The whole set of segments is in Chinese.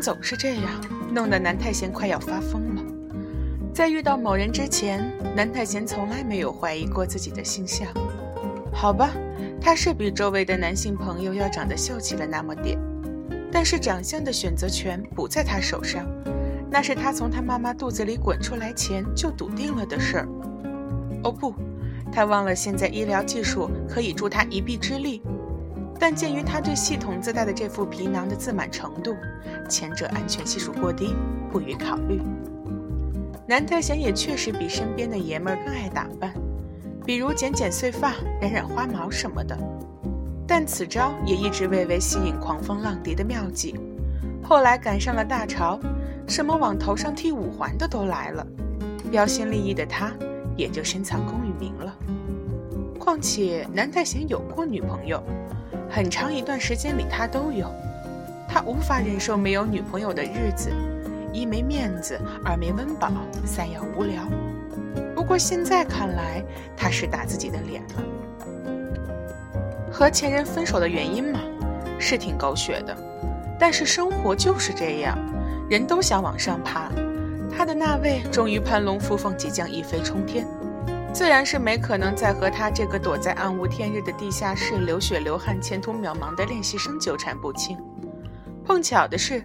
总是这样，弄得南太贤快要发疯了。在遇到某人之前，南太贤从来没有怀疑过自己的性向。好吧，他是比周围的男性朋友要长得秀气了那么点，但是长相的选择权不在他手上，那是他从他妈妈肚子里滚出来前就笃定了的事儿。哦不，他忘了现在医疗技术可以助他一臂之力，但鉴于他对系统自带的这副皮囊的自满程度，前者安全系数过低，不予考虑。南太贤也确实比身边的爷们儿更爱打扮，比如剪剪碎发、染染花毛什么的。但此招也一直未为吸引狂风浪蝶的妙计。后来赶上了大潮，什么往头上剃五环的都来了，标新立异的他也就深藏功与名了。况且南太贤有过女朋友，很长一段时间里他都有，他无法忍受没有女朋友的日子。一没面子，二没温饱，三要无聊。不过现在看来，他是打自己的脸了。和前任分手的原因嘛，是挺狗血的。但是生活就是这样，人都想往上爬。他的那位终于攀龙附凤，即将一飞冲天，自然是没可能再和他这个躲在暗无天日的地下室流血流汗、前途渺茫的练习生纠缠不清。碰巧的是。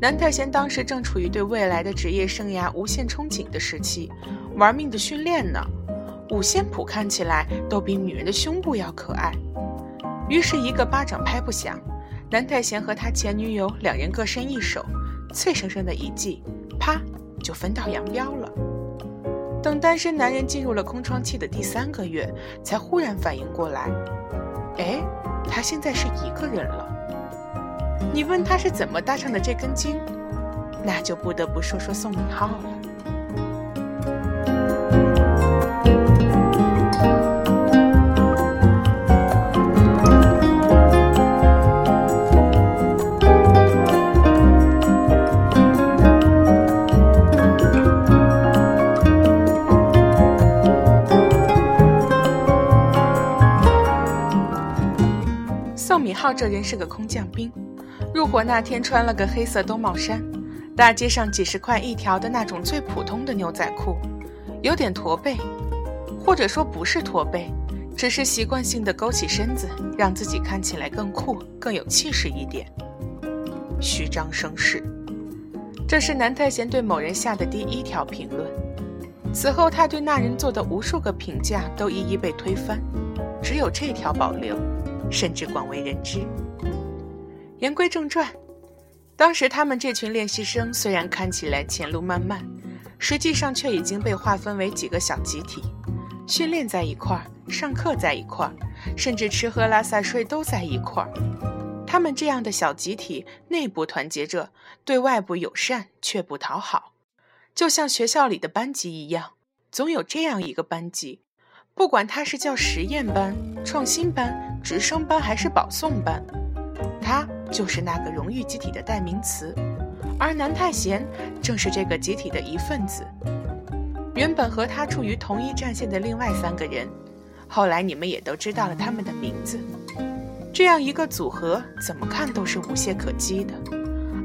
南太贤当时正处于对未来的职业生涯无限憧憬的时期，玩命的训练呢。五线谱看起来都比女人的胸部要可爱。于是，一个巴掌拍不响，南太贤和他前女友两人各伸一手，脆生生的一记，啪就分道扬镳了。等单身男人进入了空窗期的第三个月，才忽然反应过来，哎，他现在是一个人了。你问他是怎么搭上的这根筋，那就不得不说说宋敏浩了。宋敏浩这人是个空降兵。入伙那天穿了个黑色兜帽衫，大街上几十块一条的那种最普通的牛仔裤，有点驼背，或者说不是驼背，只是习惯性的勾起身子，让自己看起来更酷、更有气势一点。虚张声势，这是南太贤对某人下的第一条评论。此后他对那人做的无数个评价都一一被推翻，只有这条保留，甚至广为人知。言归正传，当时他们这群练习生虽然看起来前路漫漫，实际上却已经被划分为几个小集体，训练在一块儿，上课在一块儿，甚至吃喝拉撒睡都在一块儿。他们这样的小集体，内部团结着，对外部友善却不讨好，就像学校里的班级一样，总有这样一个班级，不管它是叫实验班、创新班、直升班还是保送班，他。就是那个荣誉集体的代名词，而南太贤正是这个集体的一份子。原本和他处于同一战线的另外三个人，后来你们也都知道了他们的名字。这样一个组合，怎么看都是无懈可击的，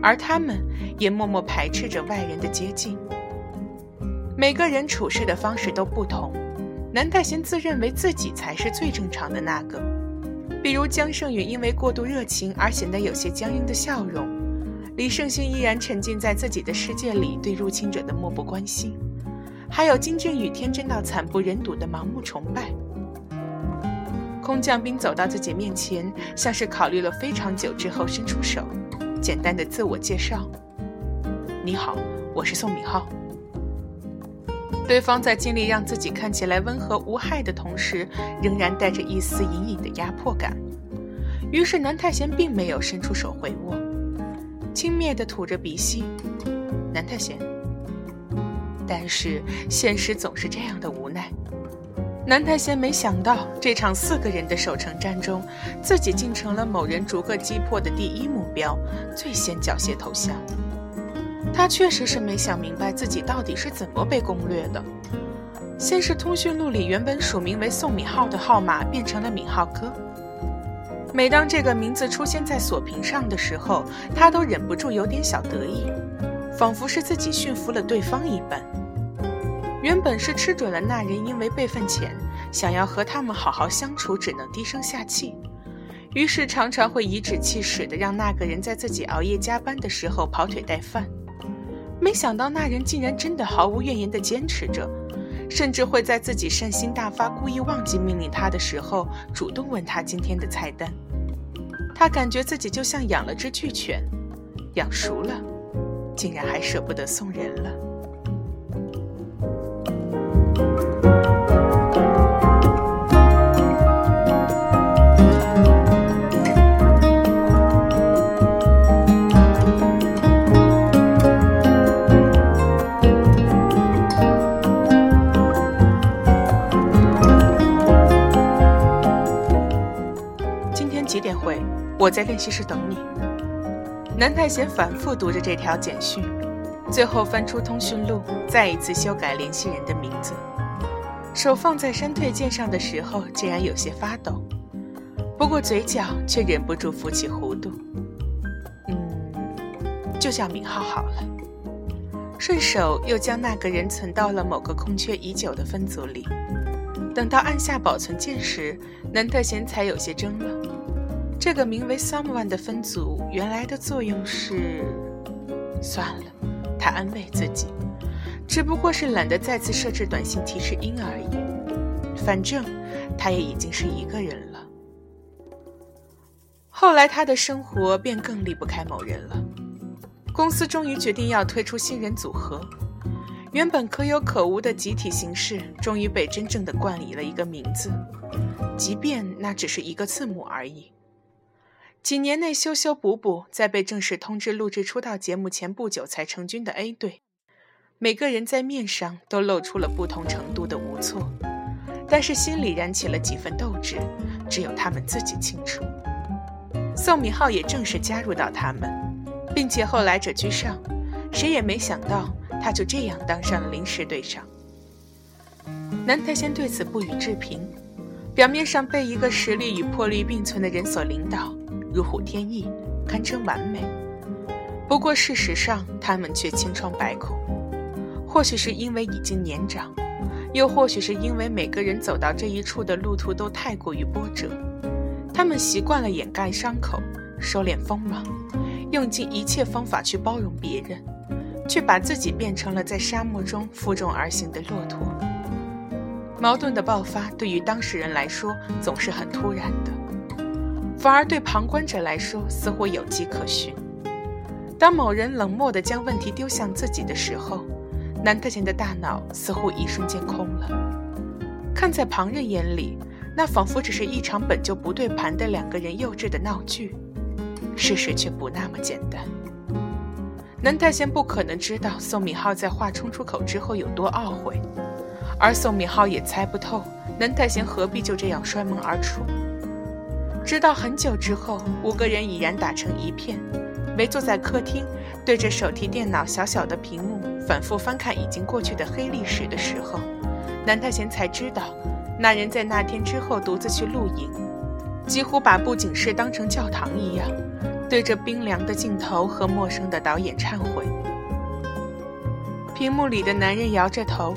而他们也默默排斥着外人的接近。每个人处事的方式都不同，南太贤自认为自己才是最正常的那个。比如江胜宇因为过度热情而显得有些僵硬的笑容，李胜勋依然沉浸在自己的世界里对入侵者的漠不关心，还有金振宇天真到惨不忍睹的盲目崇拜。空降兵走到自己面前，像是考虑了非常久之后伸出手，简单的自我介绍：“你好，我是宋敏浩。”对方在尽力让自己看起来温和无害的同时，仍然带着一丝隐隐的压迫感。于是南太贤并没有伸出手回握，轻蔑地吐着鼻息。南太贤。但是现实总是这样的无奈。南太贤没想到，这场四个人的守城战中，自己竟成了某人逐个击破的第一目标，最先缴械投降。他确实是没想明白自己到底是怎么被攻略的。先是通讯录里原本署名为宋敏浩的号码变成了敏浩哥，每当这个名字出现在锁屏上的时候，他都忍不住有点小得意，仿佛是自己驯服了对方一般。原本是吃准了那人因为备份浅，想要和他们好好相处，只能低声下气，于是常常会颐指气使的让那个人在自己熬夜加班的时候跑腿带饭。没想到那人竟然真的毫无怨言地坚持着，甚至会在自己善心大发、故意忘记命令他的时候，主动问他今天的菜单。他感觉自己就像养了只巨犬，养熟了，竟然还舍不得送人了。我在练习室等你。南太贤反复读着这条简讯，最后翻出通讯录，再一次修改联系人的名字。手放在删退键上的时候，竟然有些发抖，不过嘴角却忍不住浮起弧度。嗯，就叫敏浩好了。顺手又将那个人存到了某个空缺已久的分组里。等到按下保存键时，南特贤才有些怔了。这个名为 Someone 的分组原来的作用是，算了，他安慰自己，只不过是懒得再次设置短信提示音而已。反正他也已经是一个人了。后来他的生活便更离不开某人了。公司终于决定要推出新人组合，原本可有可无的集体形式，终于被真正的冠以了一个名字，即便那只是一个字母而已。几年内修修补补，在被正式通知录制出道节目前不久才成军的 A 队，每个人在面上都露出了不同程度的无措，但是心里燃起了几分斗志，只有他们自己清楚。宋敏浩也正式加入到他们，并且后来者居上，谁也没想到他就这样当上了临时队长。南台先对此不予置评，表面上被一个实力与魄力并存的人所领导。如虎添翼，堪称完美。不过事实上，他们却千疮百孔。或许是因为已经年长，又或许是因为每个人走到这一处的路途都太过于波折，他们习惯了掩盖伤口，收敛锋芒，用尽一切方法去包容别人，却把自己变成了在沙漠中负重而行的骆驼。矛盾的爆发对于当事人来说总是很突然的。反而对旁观者来说似乎有迹可循。当某人冷漠地将问题丢向自己的时候，南特贤的大脑似乎一瞬间空了。看在旁人眼里，那仿佛只是一场本就不对盘的两个人幼稚的闹剧。事实却不那么简单。南太贤不可能知道宋敏浩在话冲出口之后有多懊悔，而宋敏浩也猜不透南太贤何必就这样摔门而出。直到很久之后，五个人已然打成一片，围坐在客厅，对着手提电脑小小的屏幕，反复翻看已经过去的黑历史的时候，南太贤才知道，那人在那天之后独自去露营，几乎把布景室当成教堂一样，对着冰凉的镜头和陌生的导演忏悔。屏幕里的男人摇着头，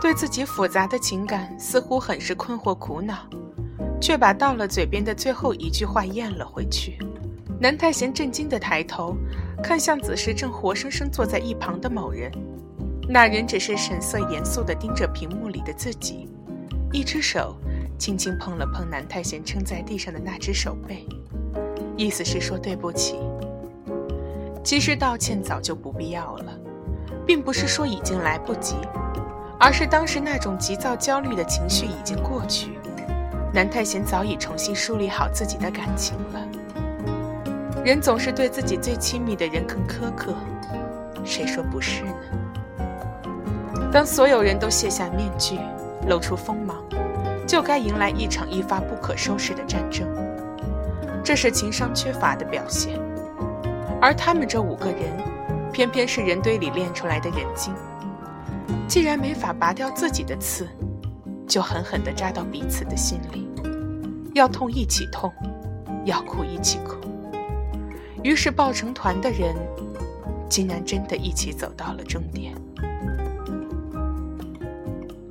对自己复杂的情感似乎很是困惑苦恼。却把到了嘴边的最后一句话咽了回去。南太贤震惊地抬头，看向此时正活生生坐在一旁的某人。那人只是神色严肃地盯着屏幕里的自己，一只手轻轻碰了碰南太贤撑在地上的那只手背，意思是说对不起。其实道歉早就不必要了，并不是说已经来不及，而是当时那种急躁焦虑的情绪已经过去。南太贤早已重新梳理好自己的感情了。人总是对自己最亲密的人更苛刻，谁说不是呢？当所有人都卸下面具，露出锋芒，就该迎来一场一发不可收拾的战争。这是情商缺乏的表现，而他们这五个人，偏偏是人堆里练出来的人精。既然没法拔掉自己的刺。就狠狠地扎到彼此的心里，要痛一起痛，要哭一起哭。于是抱成团的人，竟然真的一起走到了终点。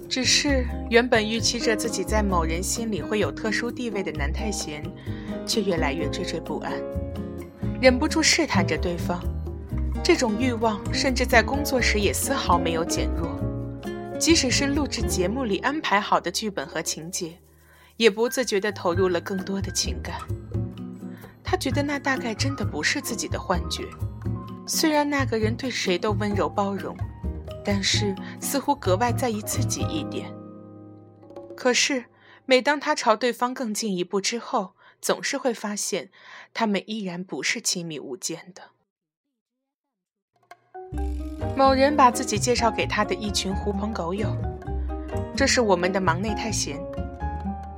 只是原本预期着自己在某人心里会有特殊地位的南太贤，却越来越惴惴不安，忍不住试探着对方。这种欲望甚至在工作时也丝毫没有减弱，即使是录制节目里安排好的剧本和情节，也不自觉地投入了更多的情感。他觉得那大概真的不是自己的幻觉，虽然那个人对谁都温柔包容。但是似乎格外在意自己一点。可是，每当他朝对方更进一步之后，总是会发现，他们依然不是亲密无间的。某人把自己介绍给他的一群狐朋狗友，这是我们的忙内太贤。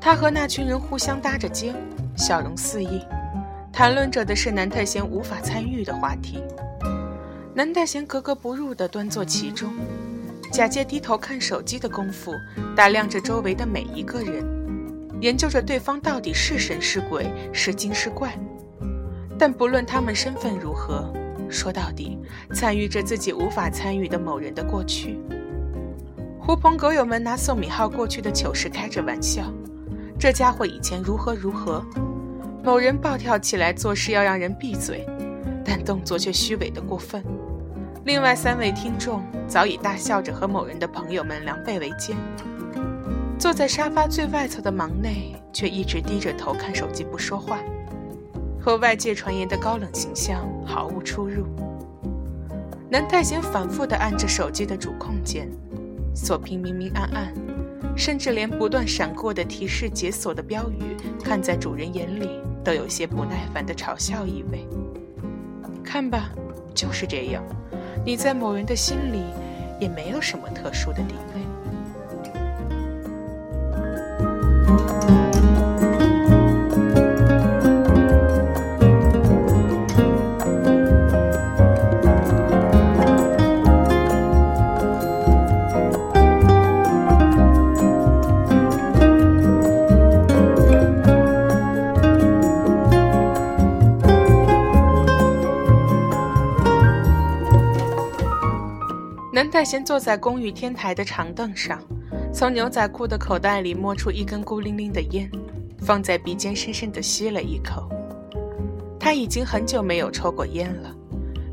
他和那群人互相搭着肩，笑容肆意，谈论着的是南太贤无法参与的话题。南太贤格格不入地端坐其中，假借低头看手机的功夫，打量着周围的每一个人，研究着对方到底是神是鬼，是精是怪。但不论他们身份如何，说到底，参与着自己无法参与的某人的过去。狐朋狗友们拿宋敏浩过去的糗事开着玩笑，这家伙以前如何如何。某人暴跳起来，做事要让人闭嘴，但动作却虚伪的过分。另外三位听众早已大笑着和某人的朋友们狼狈为奸。坐在沙发最外侧的忙内却一直低着头看手机不说话，和外界传言的高冷形象毫无出入。南太贤反复地按着手机的主控键，锁屏明明暗暗，甚至连不断闪过的提示解锁的标语，看在主人眼里都有些不耐烦的嘲笑意味。看吧，就是这样。你在某人的心里，也没有什么特殊的地位。南太贤坐在公寓天台的长凳上，从牛仔裤的口袋里摸出一根孤零零的烟，放在鼻尖深深地吸了一口。他已经很久没有抽过烟了，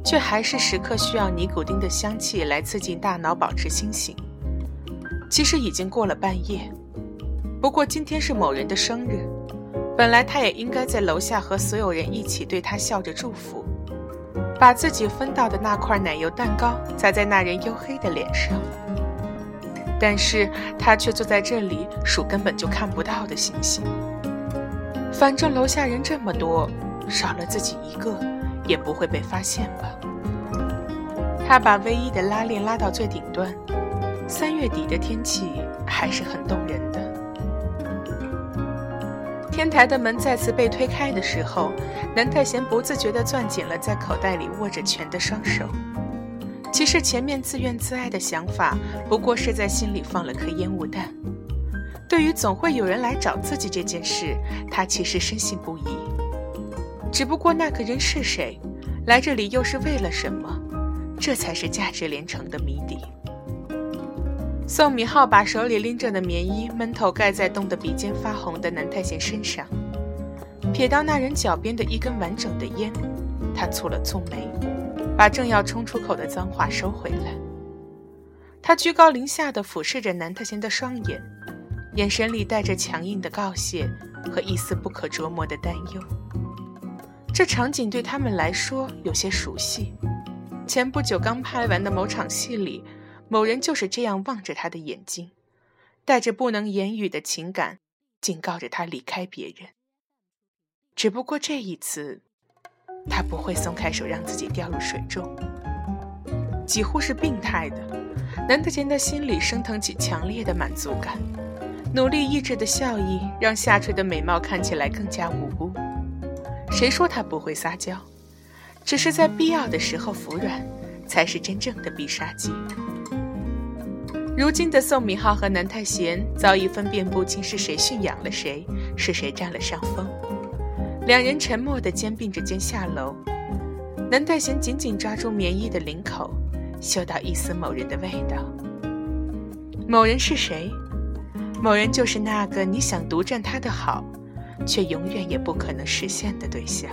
却还是时刻需要尼古丁的香气来刺激大脑，保持清醒。其实已经过了半夜，不过今天是某人的生日，本来他也应该在楼下和所有人一起对他笑着祝福。把自己分到的那块奶油蛋糕砸在那人黝黑的脸上，但是他却坐在这里数根本就看不到的星星。反正楼下人这么多，少了自己一个也不会被发现吧。他把唯一的拉链拉到最顶端，三月底的天气还是很动人的。天台的门再次被推开的时候，南太贤不自觉地攥紧了在口袋里握着拳的双手。其实前面自怨自艾的想法，不过是在心里放了颗烟雾弹。对于总会有人来找自己这件事，他其实深信不疑。只不过那个人是谁，来这里又是为了什么，这才是价值连城的谜底。宋敏浩把手里拎着的棉衣闷头盖在冻得鼻尖发红的南太贤身上，瞥到那人脚边的一根完整的烟，他蹙了蹙眉，把正要冲出口的脏话收回来。他居高临下地俯视着南太贤的双眼，眼神里带着强硬的告诫和一丝不可琢磨的担忧。这场景对他们来说有些熟悉，前不久刚拍完的某场戏里。某人就是这样望着他的眼睛，带着不能言语的情感，警告着他离开别人。只不过这一次，他不会松开手让自己掉入水中。几乎是病态的，南德贤的心里升腾起强烈的满足感，努力抑制的笑意让下垂的美貌看起来更加无辜。谁说他不会撒娇？只是在必要的时候服软，才是真正的必杀技。如今的宋敏浩和南太贤早已分辨不清是谁驯养了谁，是谁占了上风。两人沉默地肩并着肩下楼。南泰贤紧紧抓住棉衣的领口，嗅到一丝某人的味道。某人是谁？某人就是那个你想独占他的好，却永远也不可能实现的对象。